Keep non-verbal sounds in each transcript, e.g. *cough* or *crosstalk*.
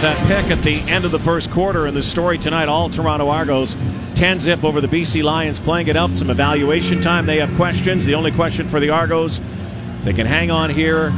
with that pick at the end of the first quarter. And the story tonight, all Toronto Argos 10 zip over the BC Lions, playing it up. Some evaluation time. They have questions. The only question for the Argos, they can hang on here.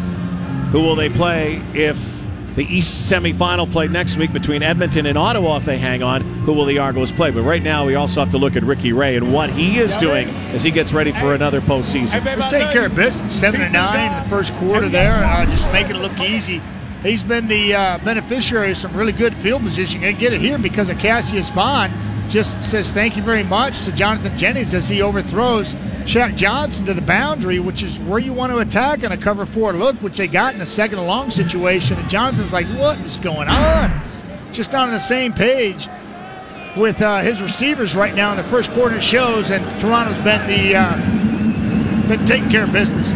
Who will they play if the East semifinal played next week between Edmonton and Ottawa. If they hang on, who will the Argos play? But right now, we also have to look at Ricky Ray and what he is doing as he gets ready for another postseason. Just taking care of business. Seven and nine in the first quarter there, uh, just making it look easy. He's been the uh, beneficiary of some really good field position. And get it here because of Cassius Vaughn. Just says thank you very much to Jonathan Jennings as he overthrows Shaq Johnson to the boundary, which is where you want to attack in a cover four look, which they got in a second and long situation. And Jonathan's like, what is going on? Just not on the same page with uh, his receivers right now in the first quarter shows, and Toronto's been the uh, been taking care of business.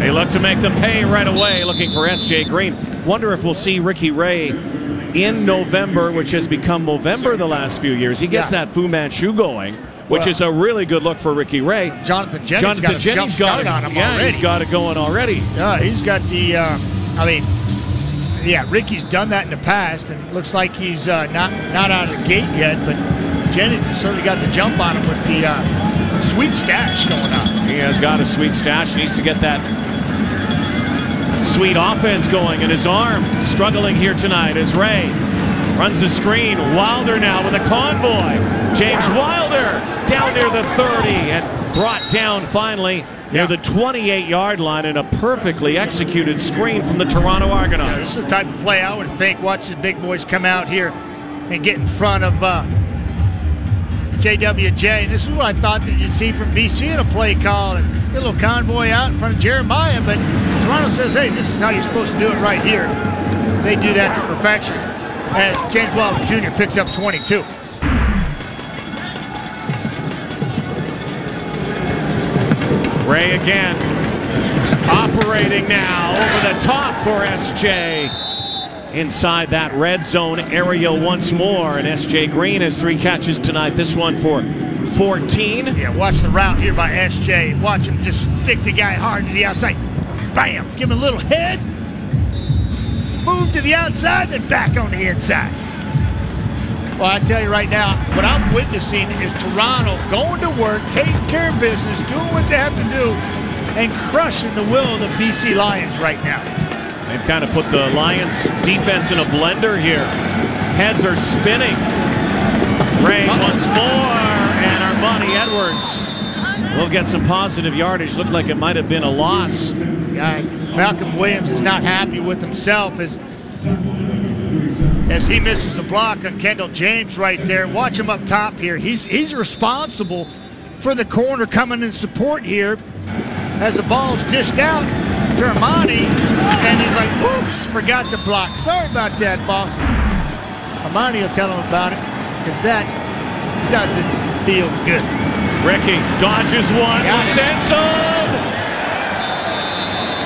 They look to make them pay right away, looking for S.J. Green. Wonder if we'll see Ricky Ray in November, which has become November the last few years. He gets yeah. that Fu Manchu going which well, is a really good look for Ricky Ray. Jonathan Jennings Jonathan got Jennings got it, on him yeah, already. he's got it going already. Yeah, he's got the. Uh, I mean, yeah, Ricky's done that in the past, and it looks like he's uh, not not out of the gate yet. But Jennings has certainly got the jump on him with the uh, sweet stash going on. He has got a sweet stash. He needs to get that sweet offense going and his arm. Struggling here tonight as Ray runs the screen. Wilder now with a convoy. James Wilder down near the 30 and brought down finally near the 28 yard line in a perfectly executed screen from the Toronto Argonauts. Yeah, this is the type of play I would think. Watch the big boys come out here and get in front of uh, JWJ. And this is what I thought that you'd see from BC in a play call and a little convoy out in front of Jeremiah. But Toronto says, hey, this is how you're supposed to do it right here. They do that to perfection as James Wilder Jr. picks up 22. Ray again. Operating now over the top for SJ. Inside that red zone area once more. And SJ Green has three catches tonight. This one for 14. Yeah, watch the route here by SJ. Watch him just stick the guy hard to the outside. Bam! Give him a little head. Move to the outside, then back on the inside. Well, I tell you right now, what I'm witnessing is Toronto going to work, taking care of business, doing what they have to do, and crushing the will of the BC Lions right now. They've kind of put the Lions defense in a blender here. Heads are spinning. Ray once more, and Armanti Edwards will get some positive yardage. Looked like it might have been a loss. Yeah, Malcolm Williams is not happy with himself as as he misses a block on Kendall James right there. Watch him up top here. He's he's responsible for the corner coming in support here as the ball's dished out to Armanti, and he's like, oops, forgot to block. Sorry about that, boss. Armanti will tell him about it because that doesn't feel good. Ricky dodges one, Senso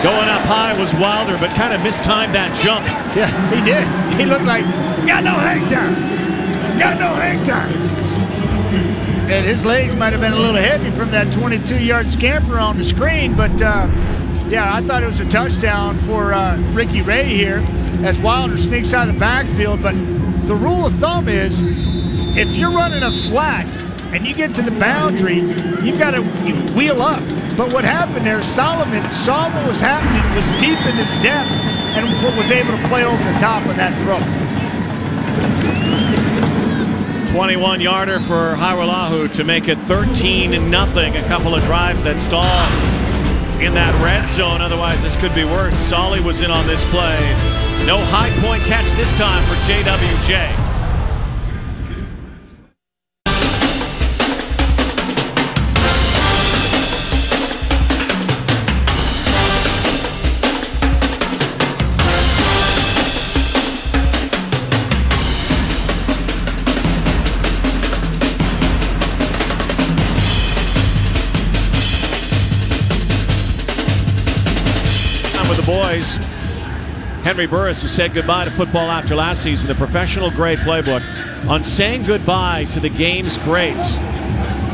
Going up high was Wilder, but kind of mistimed that jump. *laughs* Yeah, he did. He looked like, got no hang time. Got no hang time. And his legs might have been a little heavy from that 22-yard scamper on the screen, but uh, yeah, I thought it was a touchdown for uh, Ricky Ray here as Wilder sneaks out of the backfield. But the rule of thumb is if you're running a flat and you get to the boundary, you've got to wheel up. But what happened there, Solomon saw what was happening, was deep in his depth, and was able to play over the top of that throw. 21 yarder for Hajrullahu to make it 13 nothing. A couple of drives that stalled in that red zone. Otherwise, this could be worse. Solly was in on this play. No high point catch this time for JWJ. Henry Burris, who said goodbye to football after last season, the professional grade playbook on saying goodbye to the game's greats.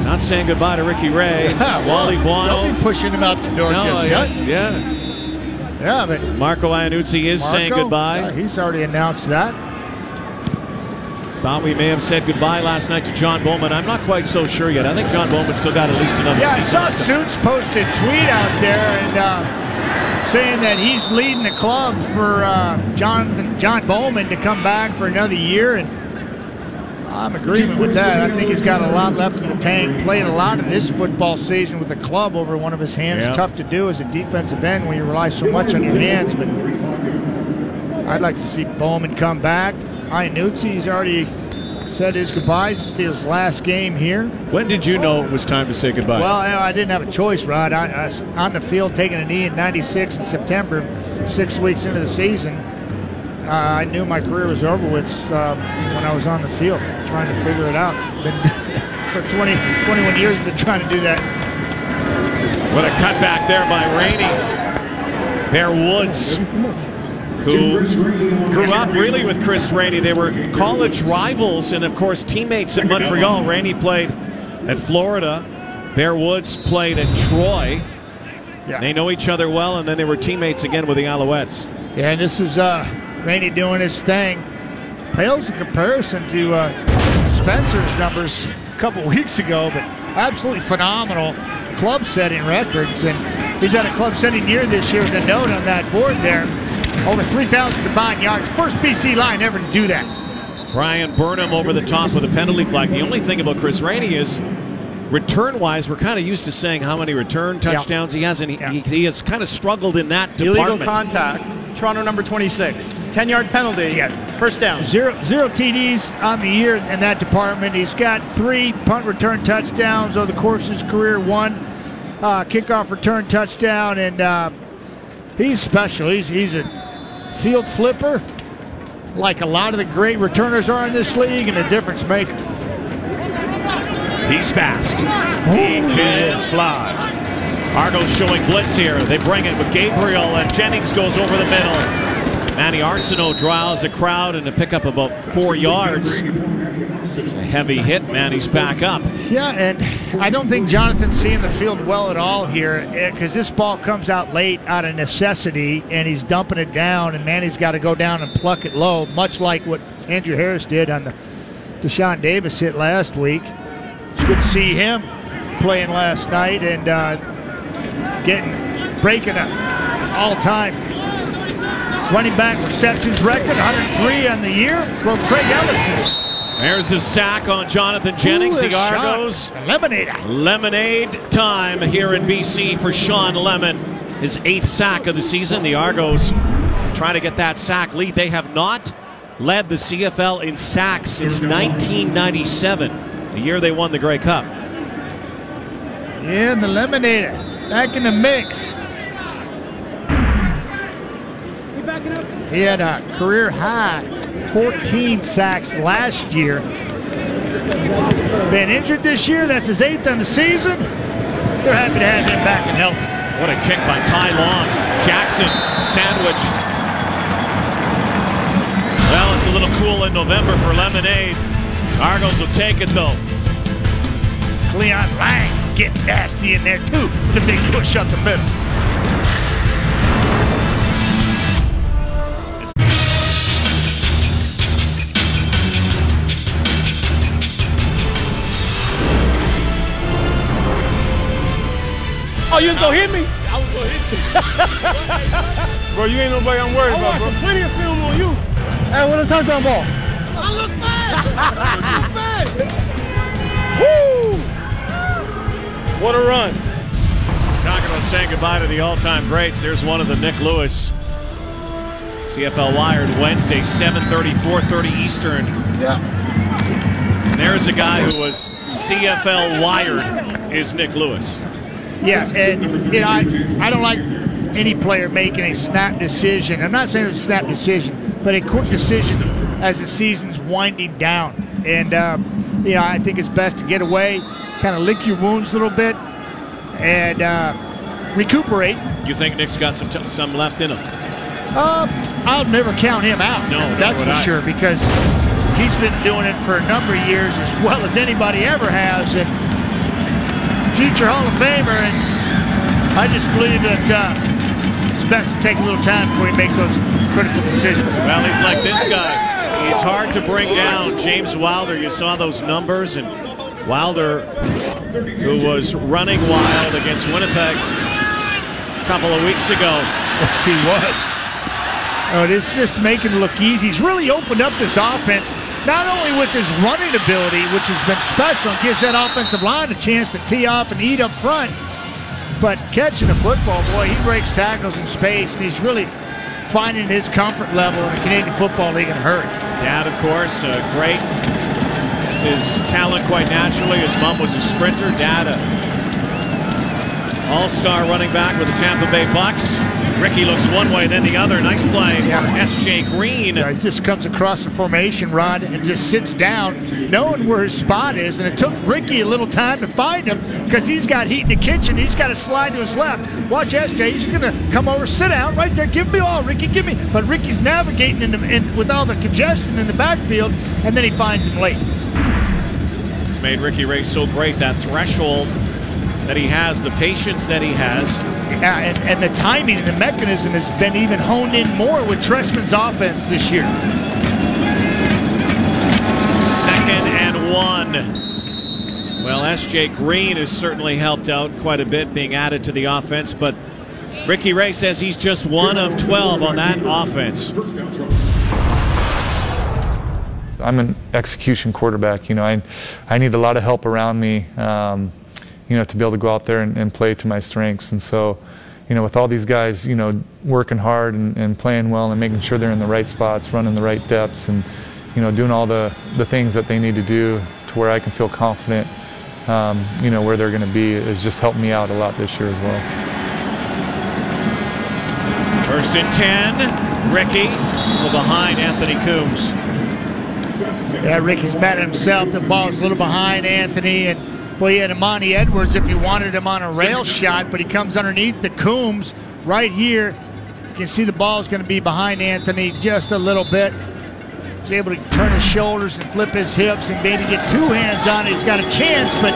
Not saying goodbye to Ricky Ray, *laughs* yeah, Wally Buono. Don't be pushing him out the door no, just yeah, yet. Yeah. Yeah, but Marco Iannuzzi is Marco, saying goodbye. Yeah, he's already announced that. Thought we may have said goodbye last night to John Bowman. I'm not quite so sure yet. I think John Bowman still got at least another Yeah, I saw Suits posted tweet out there and uh, saying that he's leading the club for uh, Jonathan John Bowman to come back for another year, and I'm in agreement with that. I think he's got a lot left in the tank. Played a lot of this football season with the club over one of his hands. Yeah. Tough to do as a defensive end when you rely so much on your hands, but I'd like to see Bowman come back. Iannuzzi's already said his goodbyes. This will be his last game here. When did you know it was time to say goodbye? Well, I I didn't have a choice, Rod. I, I was on the field taking a knee in '96 in September, six weeks into the season. Uh, I knew my career was over with uh, when I was on the field, trying to figure it out. Been, *laughs* for 20, 21 years, been trying to do that. What a cutback there by Rainey. Bear Woods, who grew up really with Chris Rainey. They were college rivals and, of course, teammates at Montreal. Rainey played at Florida. Bear Woods played at Troy. Yeah, They know each other well, and then they were teammates again with the Alouettes. yeah. And this is uh, Rainey doing his thing. Pales in comparison to uh, Spencer's numbers a couple weeks ago, but absolutely phenomenal club-setting records. And he's had a club-setting year this year with a note on that board there. Over 3,000 combined yards. First BC line ever to do that. Brian Burnham over the top with a penalty flag. The only thing about Chris Rainey is return wise, we're kind of used to saying how many return touchdowns he has, and he, Yeah. he, he has kind of struggled in that Illegal department. contact. Toronto number 26. 10 yard penalty. yeah. First down. Zero, zero TDs on the year in that department. He's got three punt return touchdowns over the course of his career, one uh, kickoff return touchdown, and uh, he's special. He's, he's a field flipper, like a lot of the great returners are in this league, and a difference maker. He's fast. He can fly. Argos showing blitz here. They bring it with Gabriel, and Jennings goes over the middle. Manny Arceneaux draws a crowd and to pick up about four yards. It's a heavy hit. Manny's back up. Yeah, and I don't think Jonathan's seeing the field well at all here because this ball comes out late out of necessity, and he's dumping it down, and Manny's got to go down and pluck it low, much like what Andrew Harris did on the Deshaun Davis hit last week. It's good to see him playing last night and uh, getting breaking a all-time running back receptions record, 103 on the year. Broke Craig Ellis's. There's a sack on Jonathan Jennings. Ooh, The Argos. shot. Eliminator. Lemonade time here in BC for Shawn Lemon. His eighth sack of the season. The Argos trying to get that sack lead. They have not led the CFL in sacks since 1997, the year they won the Grey Cup. Yeah, the Lemonade back in the mix. He had a career high 14 sacks last year. Been injured this year. That's his eighth on the season. They're happy to have him back and healthy. What a kick by Ty Long. Jackson sandwiched. Well, it's a little cool in November for Lemonade. Argos will take it though. Cleyon Laing getting nasty in there too with a big push up the middle. Oh, you just gonna hit me? I was gonna hit you. *laughs* Bro, you ain't nobody I'm worried I about, bro. watched plenty of film on you. Hey, what a touchdown ball. I look fast. I look fast. *laughs* Woo! What a run. Talking about saying goodbye to the all-time greats. There's one of the Nik Lewis. CFL Wired Wednesday, 7:30, 4:30 Eastern. Yeah. And there's a guy who was CFL Wired. Is Nik Lewis? Yeah, and you know, I, I don't like any player making a snap decision. I'm not saying it's a snap decision, but a quick decision as the season's winding down. And um, you know, I think it's best to get away, kind of lick your wounds a little bit, and uh, recuperate. You think Nik's got some t- some left in him? Uh, I'll never count him out. No, that's for I. sure because he's been doing it for a number of years as well as anybody ever has, and future Hall of Famer. And I just believe that uh, it's best to take a little time before you make those critical decisions. Well, he's like this guy. He's hard to bring down. James Wilder, you saw those numbers, and Wilder, who was running wild against Winnipeg a couple of weeks ago. Yes, he was. Oh, it's just making it look easy. He's really opened up this offense, not only with his running ability, which has been special, and gives that offensive line a chance to tee off and eat up front, but catching the football, boy, he breaks tackles in space, and he's really finding his comfort level in the Canadian Football League and hurt. Dad, of course, uh, great. It's his talent quite naturally. His mom was a sprinter. Dad, all-star running back with the Tampa Bay Bucks. Ricky looks one way, then the other. Nice play Yeah. S.J. Green. Yeah, he just comes across the formation rod and just sits down, knowing where his spot is. And it took Ricky a little time to find him because he's got heat in the kitchen. He's got to slide to his left. Watch SJ. He's going to come over, sit down right there. Give me all, Ricky. Give me. But Ricky's navigating in, the, in with all the congestion in the backfield, and then he finds him late. It's made Ricky Ray so great. That threshold that he has, the patience that he has. Yeah, and, and the timing and the mechanism has been even honed in more with Trestman's offense this year. Second and one. Well, S.J. Green has certainly helped out quite a bit being added to the offense, but Ricky Ray says he's just one of 12 on that offense. I'm an execution quarterback. You know, I, I need a lot of help around me, um, you know, to be able to go out there and, and play to my strengths. And so, you know, with all these guys, you know, working hard and, and playing well and making sure they're in the right spots, running the right depths, and you know, doing all the, the things that they need to do to where I can feel confident, um, you know, where they're going to be has just helped me out a lot this year as well. First and 10. Ricky behind Anthony Coombs. Yeah, Ricky's mad at himself. The ball's a little behind Anthony, and boy, he had Armanti Edwards if he wanted him on a rail shot, but he comes underneath the Coombs right here. You can see the ball is going to be behind Anthony just a little bit. He's able to turn his shoulders and flip his hips and maybe get two hands on it. He's got a chance, but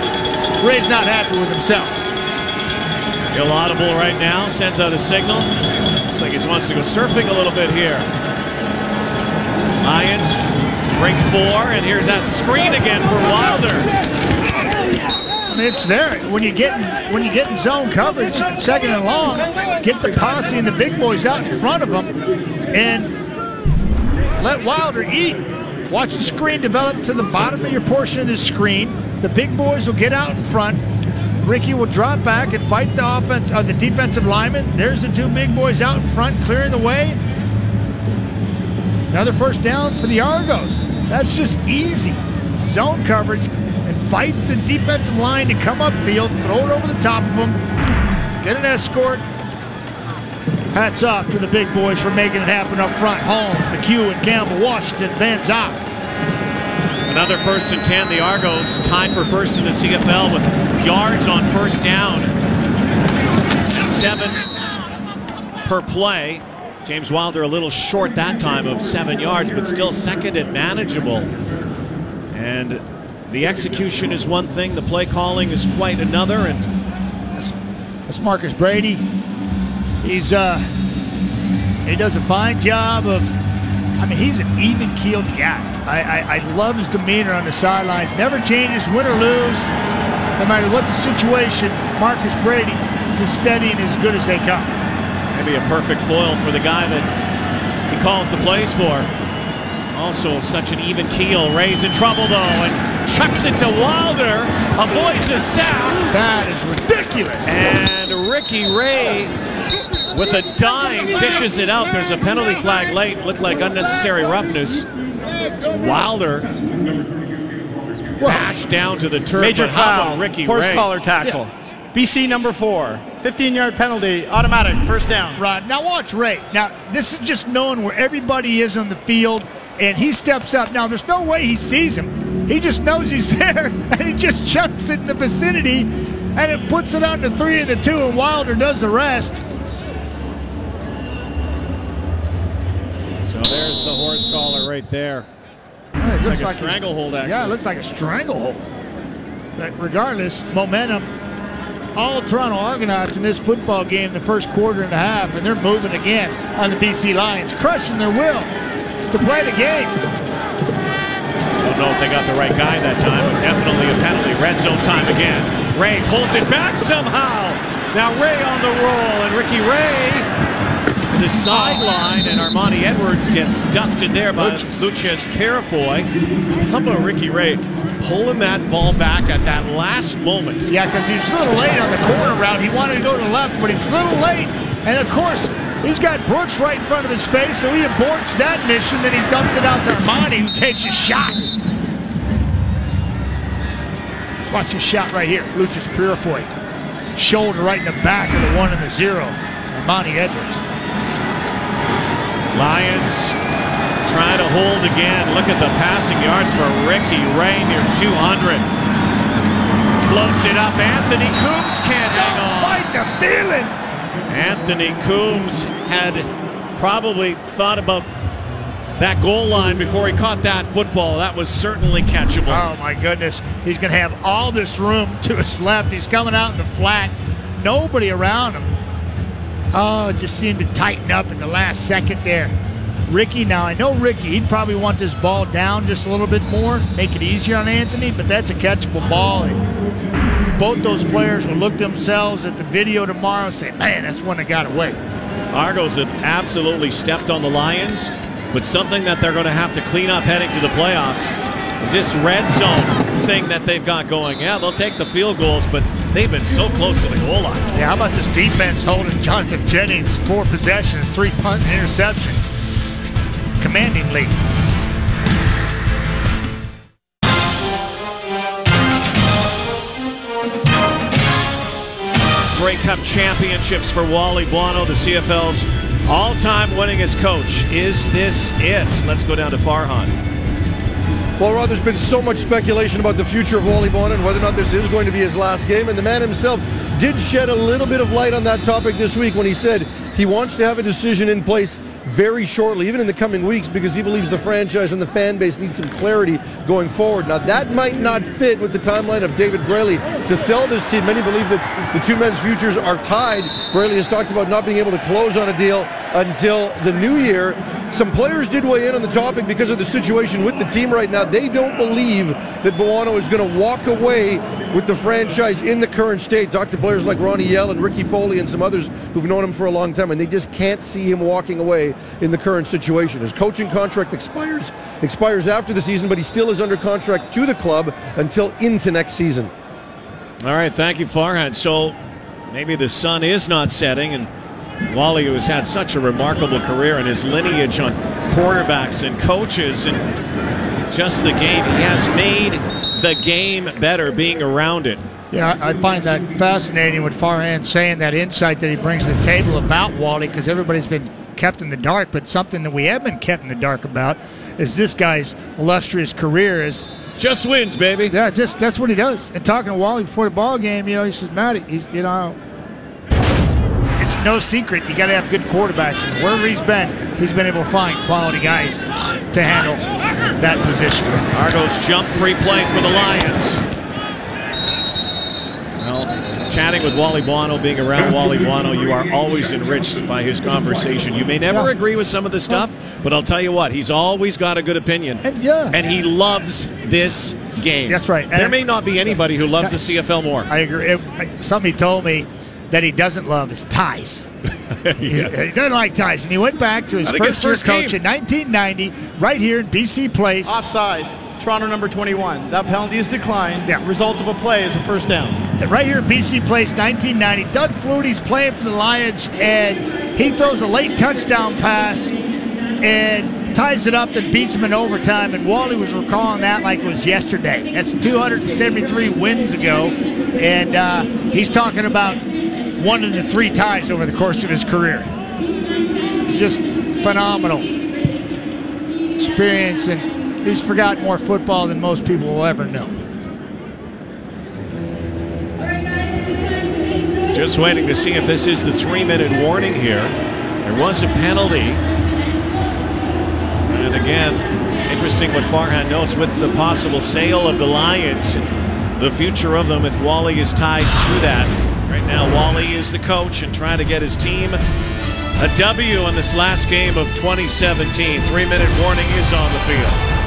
Ray's not happy with himself. Illaudible right now, sends out a signal. Looks like he wants to go surfing a little bit here. Lions break four, and here's that screen again for Wilder. It's there when you get in, when you get in zone coverage, second and long. Get the posse and the big boys out in front of them, and let Wilder eat. Watch the screen develop to the bottom of your portion of the screen. The big boys will get out in front. Ricky will drop back and fight the offense, uh, the defensive lineman. There's the two big boys out in front, clearing the way. Another first down for the Argos. That's just easy. Zone coverage fight the defensive line to come upfield, throw it over the top of them, get an escort. Hats off to the big boys for making it happen up front. Holmes, McHugh, and Campbell, Washington, Van Zock. Another first and 10. The Argos tied for first in the CFL with yards on first down. Seven per play. James Wilder a little short that time of seven yards, but still second and manageable. And the execution is one thing, the play calling is quite another. And That's Marcus Brady. He's uh he does a fine job of I mean he's an even keeled guy. I, I, I love his demeanor on the sidelines. Never changes, win or lose. No matter what the situation, Marcus Brady is as steady and as good as they come. maybe a perfect foil for the guy that he calls the plays for. Also, such an even keel. Ray's in trouble though, and chucks it to Wilder. Avoids a sack. That is ridiculous. And Ricky Ray with a dime dishes it out. There's a penalty flag late. Looked like unnecessary roughness. Wilder bashed down to the turf. Major but how about foul. Ricky Horse Ray? collar tackle. BC number four. 15 yard penalty. Automatic. First down. Right. Now watch Ray. Now this is just knowing where everybody is on the field, and he steps up. Now there's no way he sees him. He just knows he's *laughs* there, and he just chucks it in the vicinity, and it puts it on the three and the two, and Wilder does the rest. So there's the horse collar right there. It looks Like a stranglehold, actually. Yeah, it looks like a stranglehold. But regardless, momentum. All Toronto Argonauts in this football game, the first quarter and a half, and they're moving again on the BC Lions, crushing their will to play the game. don't know if they got the right guy that time, but definitely a penalty. Red zone time again. Ray pulls it back somehow. Now Ray on the roll, and Ricky Ray to the sideline, and Armanti Edwards gets dusted there by Lucius. Lucius Purifoy. How about Ricky Ray pulling that ball back at that last moment? Yeah, because he's a little late on the corner route. He wanted to go to the left, but he's a little late. And of course, he's got Brooks right in front of his face, so he aborts that mission. Then he dumps it out to Armanti, who takes a shot. Watch this shot right here. Lucius Purifoy. Shoulder right in the back of the one and the zero. Armanti Edwards. Lions trying to hold again. Look at the passing yards for Ricky Ray near 200. Floats it up. Anthony Coombs can't hang on. Fight the feeling. Anthony Coombs had probably thought about that goal line before he caught that football. That was certainly catchable. Oh my goodness. He's going to have all this room to his left. He's coming out in the flat. Nobody around him. Oh, it just seemed to tighten up in the last second there. Ricky, now I know Ricky, he'd probably want this ball down just a little bit more, make it easier on Anthony, but that's a catchable ball. Both those players will look themselves at the video tomorrow and say, man, that's one that got away. Argos have absolutely stepped on the Lions, but something that they're going to have to clean up heading to the playoffs is this red zone thing that they've got going. Yeah, they'll take the field goals, but they've been so close to the goal line. Yeah, how about this defense holding Jonathan Jennings four possessions, three punt and interception. Commanding lead. Grey Cup championships for Wally Buono, the CFL's all-time winningest coach. Is this it? Let's go down to Farhan. Well, Rod, there's been so much speculation about the future of Wally Buono and whether or not this is going to be his last game. And the man himself did shed a little bit of light on that topic this week when he said he wants to have a decision in place very shortly, even in the coming weeks, because he believes the franchise and the fan base need some clarity going forward. Now, that might not fit with the timeline of David Braley to sell this team. Many believe that the two men's futures are tied. Braley has talked about not being able to close on a deal until the new year. Some players did weigh in on the topic because of the situation with the team right now. They don't believe that Buono is going to walk away with the franchise in the current state. Talk to players like Ronnie Yell and Ricky Foley and some others who've known him for a long time, and they just can't see him walking away in the current situation. His coaching contract expires expires after the season, but he still is under contract to the club until into next season. All right, thank you, Farhan. So maybe the sun is not setting, and Wally, who has had such a remarkable career and his lineage on quarterbacks and coaches and just the game, he has made the game better being around it. Yeah, I find that fascinating with Farhan saying that insight that he brings to the table about Wally because everybody's been kept in the dark, but something that we have been kept in the dark about is this guy's illustrious career is Just wins, baby. yeah, just that's what he does. And talking to Wally before the ball game, you know, he says, Matty, he's you know it's no secret you gotta have good quarterbacks and wherever he's been, he's been able to find quality guys to handle that position. Argos jump free play for the Lions. Well, chatting with Wally Buono, being around Wally Buono, you are always enriched by his conversation. You may never Yeah. agree with some of the stuff, but I'll tell you what, he's always got a good opinion. And yeah. And he loves this game. That's right. There may not be anybody who loves the CFL more. I agree. If, somebody told me that he doesn't love is ties. *laughs* He, he doesn't like ties. And he went back to his I think his first year first coach game. in 1990, right here in BC Place. Offside. Toronto number 21. That penalty is declined. Yeah. Result of a play is a first down. Right here in BC Place, 1990. Doug Flutie's playing for the Lions, and he throws a late touchdown pass and ties it up and beats him in overtime. And Wally was recalling that like it was yesterday. That's 273 wins ago. And uh, he's talking about one of the three ties over the course of his career. Just phenomenal experience, and he's forgotten more football than most people will ever know. Just waiting to see if this is the three minute warning here. There was a penalty. And again, interesting what Farhan notes with the possible sale of the Lions, the future of them if Wally is tied to that. Right now, Wally is the coach and trying to get his team a W in this last game of 2017. Three minute warning is on the field.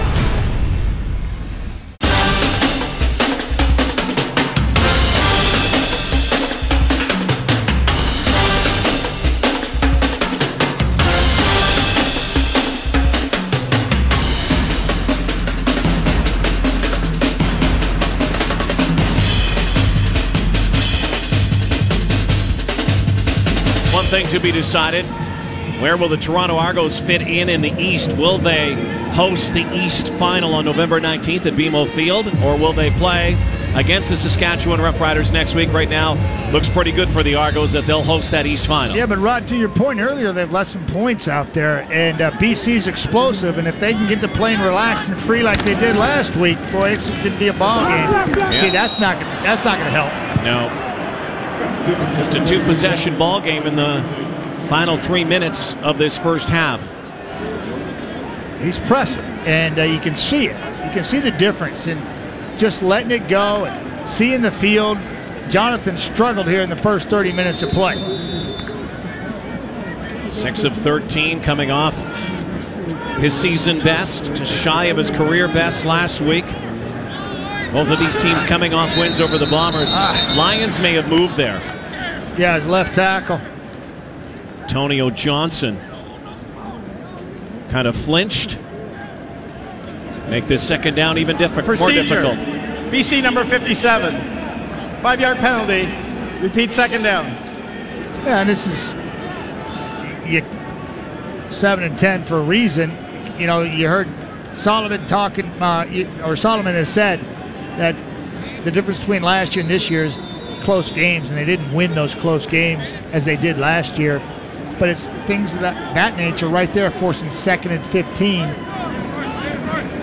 Thing to be decided. Where will the Toronto Argos fit in in the East? Will they host the East final on November 19th at BMO Field, or will they play against the Saskatchewan Roughriders next week? Right now, looks pretty good for the Argos that they'll host that East final. Yeah, but Rod, to your point earlier, they've left some points out there, and uh, BC's explosive, and if they can get the plane relaxed and free like they did last week, boy, it could be a ball game. See, that's not gonna, that's not going to help. No. Just a two possession ball game in the final three minutes of this first half. He's pressing, and uh, you can see it. You can see the difference in just letting it go and seeing the field. Jonathan struggled here in the first 30 minutes of play. Six of 13 coming off his season best, just shy of his career best last week. Both of these teams coming off wins over the Bombers. Lions may have moved there. Yeah, his left tackle. Antonio Johnson kind of flinched. Make this second down even different, more difficult. BC number 57. Five yard penalty. Repeat second down. Yeah, and this is you, seven and ten for a reason. You know, you heard Solomon talking, uh, you- or Solomon has said that the difference between last year and this year is close games, and they didn't win those close games as they did last year. But it's things of that, that nature right there, forcing second and 15.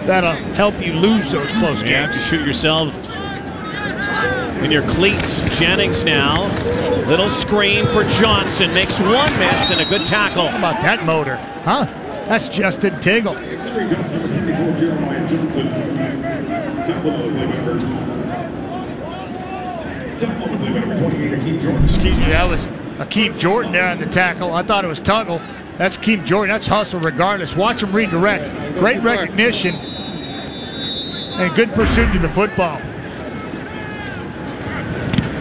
That'll help you lose those close You have games. to shoot yourself in your cleats. Jennings now. Little screen for Johnson. Makes one miss and a good tackle. How about that motor? Huh? That's Justin Tuggle. Excuse me, that was uh, Akeem Jordan there on the tackle. I thought it was Tuggle. That's Akeem Jordan. That's hustle regardless. Watch him redirect. Great recognition and good pursuit to the football.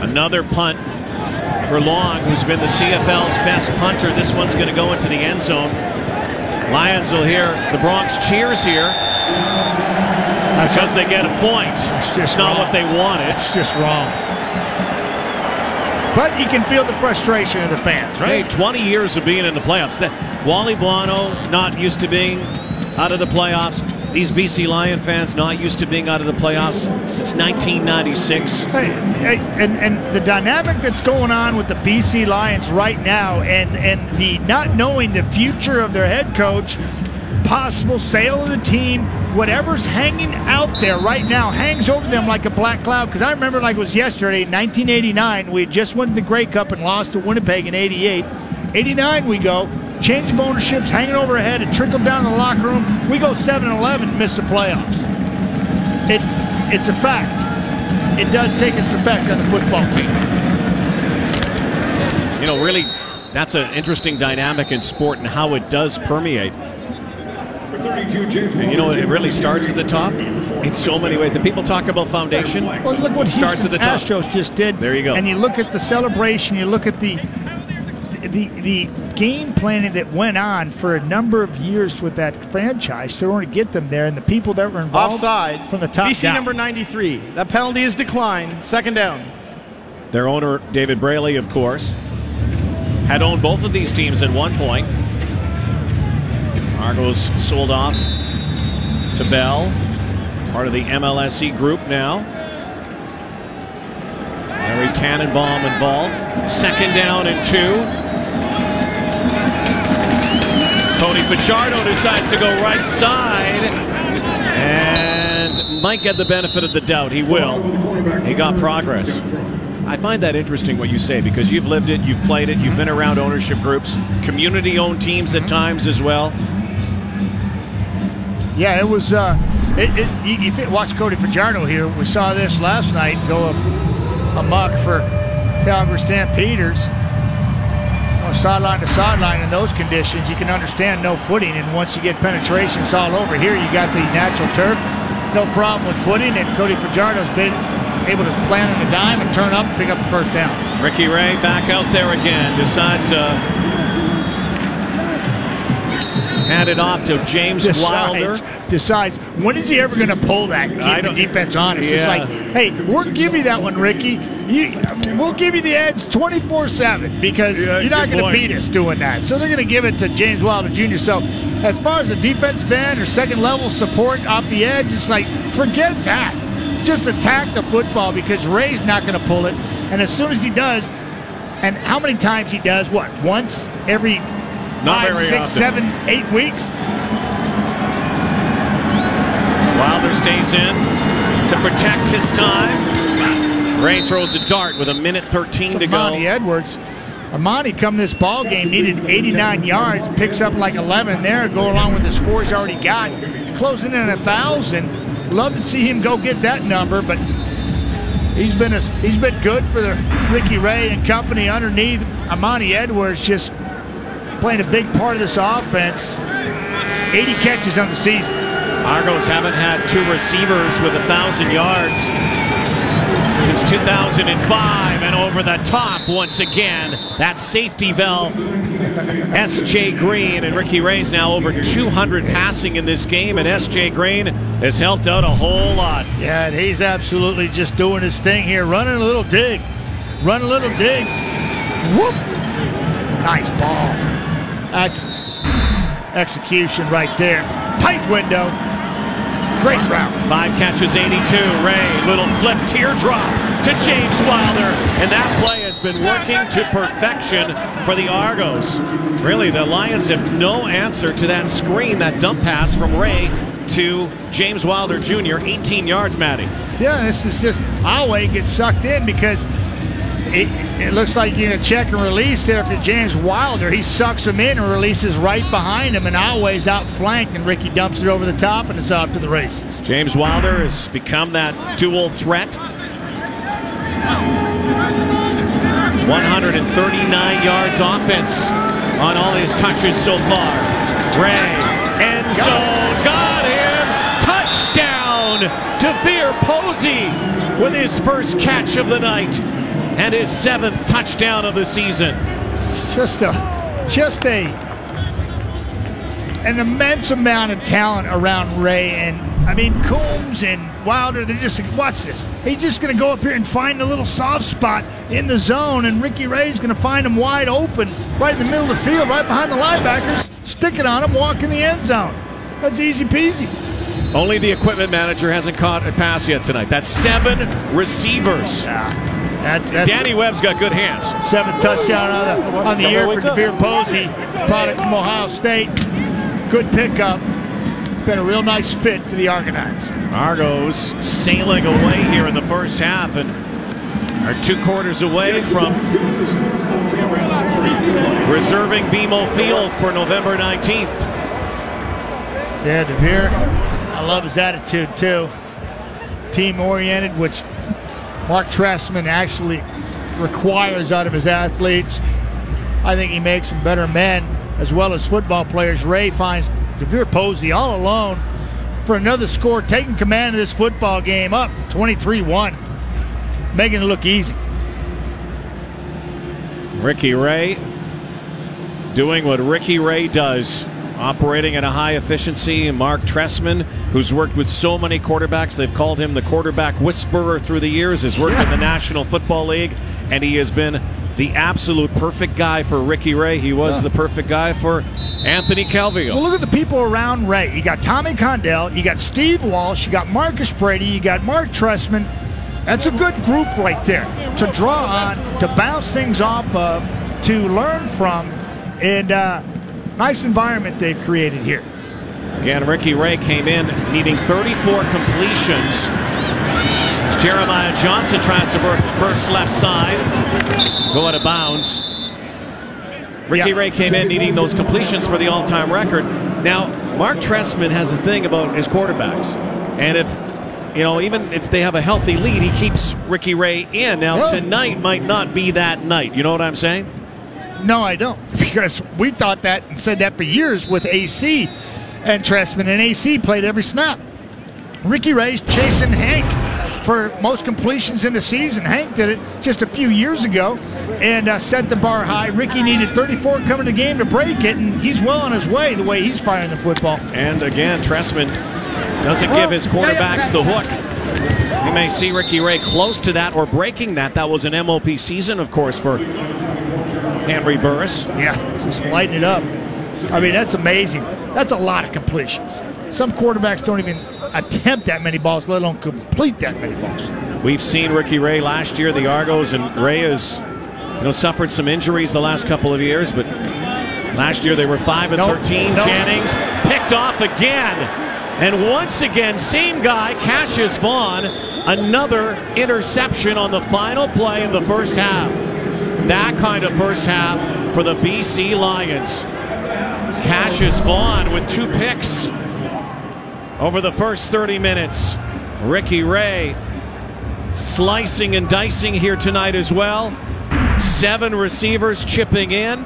Another punt for Long, who's been the CFL's best punter. This one's going to go into the end zone. Lions will hear the Bronx cheers here because they get a point. It's, just It's not wrong. what they wanted. It's just wrong. But you can feel the frustration of the fans, Hey, right? 20 years of being in the playoffs. That Wally Buono not used to being out of the playoffs. These BC Lion fans not used to being out of the playoffs since 1996. Hey, hey, and and the dynamic that's going on with the BC Lions right now, and and the not knowing the future of their head coach, possible sale of the team, whatever's hanging out there right now hangs over them like a black cloud. Because I remember like it was yesterday, 1989, we just won the Grey Cup and lost to Winnipeg in '88. 89 we go. Change of ownerships hanging overhead. It trickled down the locker room. We go 7-11 and miss the playoffs. It, it's a fact it does take its effect on the football team. You know, really, that's an interesting dynamic in sport and how it does permeate. And you know, it really starts at the top in so many ways. The people talk about foundation. Well, look what starts Houston at the top. Astros just did. There you go. And you look at the celebration. You look at the the the game planning that went on for a number of years with that franchise to order to get them there, and the people that were involved Offside. from the top BC down. number 93. That penalty is declined. Second down. Their owner, David Braley, of course, had owned both of these teams at one point. Argos sold off to Bell, part of the MLSE group now. Larry Tannenbaum involved. Second down and two. Cody Fajardo decides to go right side and might get the benefit of the doubt. He will. He got progress. I find that interesting what you say because you've lived it, you've played it, you've been around ownership groups, community owned teams at times as well. Yeah, it was. Uh, it, it, you, you watch Cody Fajardo here. We saw this last night go a- amok for Calgary Stampeders. On sideline to sideline in those conditions, you can understand no footing. And once you get penetrations all over. Here, you got the natural turf, no problem with footing. And Cody Fajardo's been able to plant on a dime and turn up pick up the first down. Ricky Ray back out there again, decides to Handed off to James Wilder. decides, decides when is he ever going to pull that and keep the defense honest? It's Yeah. like, hey, we'll give you that one, Ricky. You, we'll give you the edge 24 7 because Yeah, you're not going to beat us doing that. So they're going to give it to James Wilder Jr. So as far as the defense band or second level support off the edge, it's like, forget that. Just attack the football because Ray's not going to pull it. And as soon as he does, and how many times he does, what, once every five, six, seven, eight weeks? Wilder stays in to protect his time. Ray throws a dart with a minute 13 to go. Armanti Edwards. Armanti come this ball game needed 89 yards, picks up like 11 there, go along with the four he's already got. He's closing in a thousand. Love to see him go get that number, but he's been a, he's been good for the Ricky Ray and company underneath. Armani Edwards just playing a big part of this offense. 80 catches on the season. Argos haven't had two receivers with a thousand yards since 2005, and over the top once again. That safety valve, S.J. Green, and Ricky Ray's now over 200 passing in this game, and S.J. Green has helped out a whole lot. Yeah, and he's absolutely just doing his thing here, running a little dig, run a little dig. Whoop! Nice ball. That's execution right there. Tight window. Great route. Five catches, 82. Ray, little flip teardrop to James Wilder. And that play has been working to perfection for the Argos. Really, the Lions have no answer to that screen, that dump pass from Ray to James Wilder Jr., 18 yards, Matty. Yeah, this is just Alway gets sucked in because it, it looks like you're going to check and release there for James Wilder. He sucks him in and releases right behind him, and Alway's outflanked, and Ricky dumps it over the top, and it's off to the races. James Wilder has become that dual threat. 139 yards offense on all his touches so far. Ray, end zone, got him. Touchdown to Veer Posey with his first catch of the night and his seventh touchdown of the season. just a just a an immense amount of talent around Ray and I mean Coombs and Wilder they're just watch this he's just gonna go up here and find a little soft spot in the zone and Ricky Ray's gonna find him wide open right in the middle of the field right behind the linebackers stick it on him walk in the end zone that's easy peasy Only the equipment manager hasn't caught a pass yet tonight. That's seven receivers. yeah that's, that's Danny Webb's got good hands. seventh touchdown on the, on the year for DeVier Posey, product from Ohio State. Good pickup. Been a real nice fit for the Argonauts. Argos sailing away here in the first half and are two quarters away from reserving BMO Field for November 19th. Yeah, DeVier, I love his attitude too. Team oriented, which Mark Trestman actually requires out of his athletes. I think he makes them better men as well as football players. Ray finds DeVier Posey all alone for another score, taking command of this football game up 23 1, making it look easy. Ricky Ray doing what Ricky Ray does, operating at a high efficiency. Mark Trestman, who's worked with so many quarterbacks, they've called him the quarterback whisperer through the years, has worked in the National Football League, and he has been the absolute perfect guy for Ricky Ray. He was the perfect guy for Anthony Calvillo. Well, look at the people around Ray. You got Tommy Condell, you got Steve Walsh, you got Marcus Brady, you got Mark Trestman. That's a good group right there to draw on, to bounce things off of, to learn from, and uh, nice environment they've created here. Again, Ricky Ray came in needing 34 completions. As Jeremiah Johnson tries to burst, burst left side, go out of bounds. Ricky. Ray came in needing those completions for the all-time record. Now, Mark Trestman has a thing about his quarterbacks, and if you know, even if they have a healthy lead, he keeps Ricky Ray in. Now, tonight might not be that night. You know what I'm saying? No, I don't, because we thought that and said that for years with AC and Trestman, and AC played every snap. Ricky Ray's chasing Hank for most completions in the season. Hank did it just a few years ago and uh, set the bar high. Ricky needed 34 coming to the game to break it, and he's well on his way the way he's firing the football. And again, Trestman doesn't give his quarterbacks the hook. We may see Ricky Ray close to that or breaking that. That was an MOP season, of course, for Henry Burris. Yeah, just lighting it up. I mean, that's amazing. That's a lot of completions. Some quarterbacks don't even attempt that many balls, let alone complete that many balls. We've seen Ricky Ray last year, the Argos, and Ray has you know suffered some injuries the last couple of years, but last year they were five and Nope, thirteen. nope. Jennings picked off again, and once again, same guy, Cassius Vaughn, another interception on the final play of the first half. That kind of first half for the BC Lions. Cassius Vaughn with two picks over the first 30 minutes. Ricky Ray slicing and dicing here tonight as well. Seven receivers chipping in.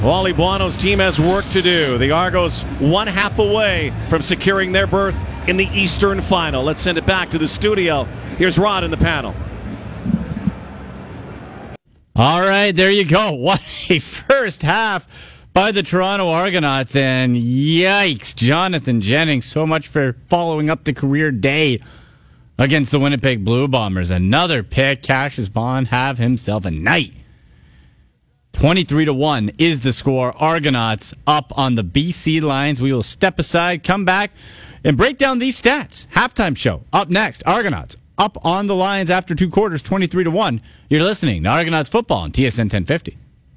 Wally Buono's team has work to do. The Argos one half away from securing their berth in the Eastern Final. Let's send it back to the studio. Here's Rod in the panel. All right, there you go. *laughs* What a first half by the Toronto Argonauts. And yikes, Jonathan Jennings, so much for following up the career day against the Winnipeg Blue Bombers. Another pick. Cassius Vaughn have himself a night. 23 to 1 is the score. Argonauts up on the BC Lions. We will step aside, come back, and break down these stats. Halftime show up next. Argonauts up on the Lions after two quarters, 23 to 1. You're listening to Argonauts football on TSN 1050.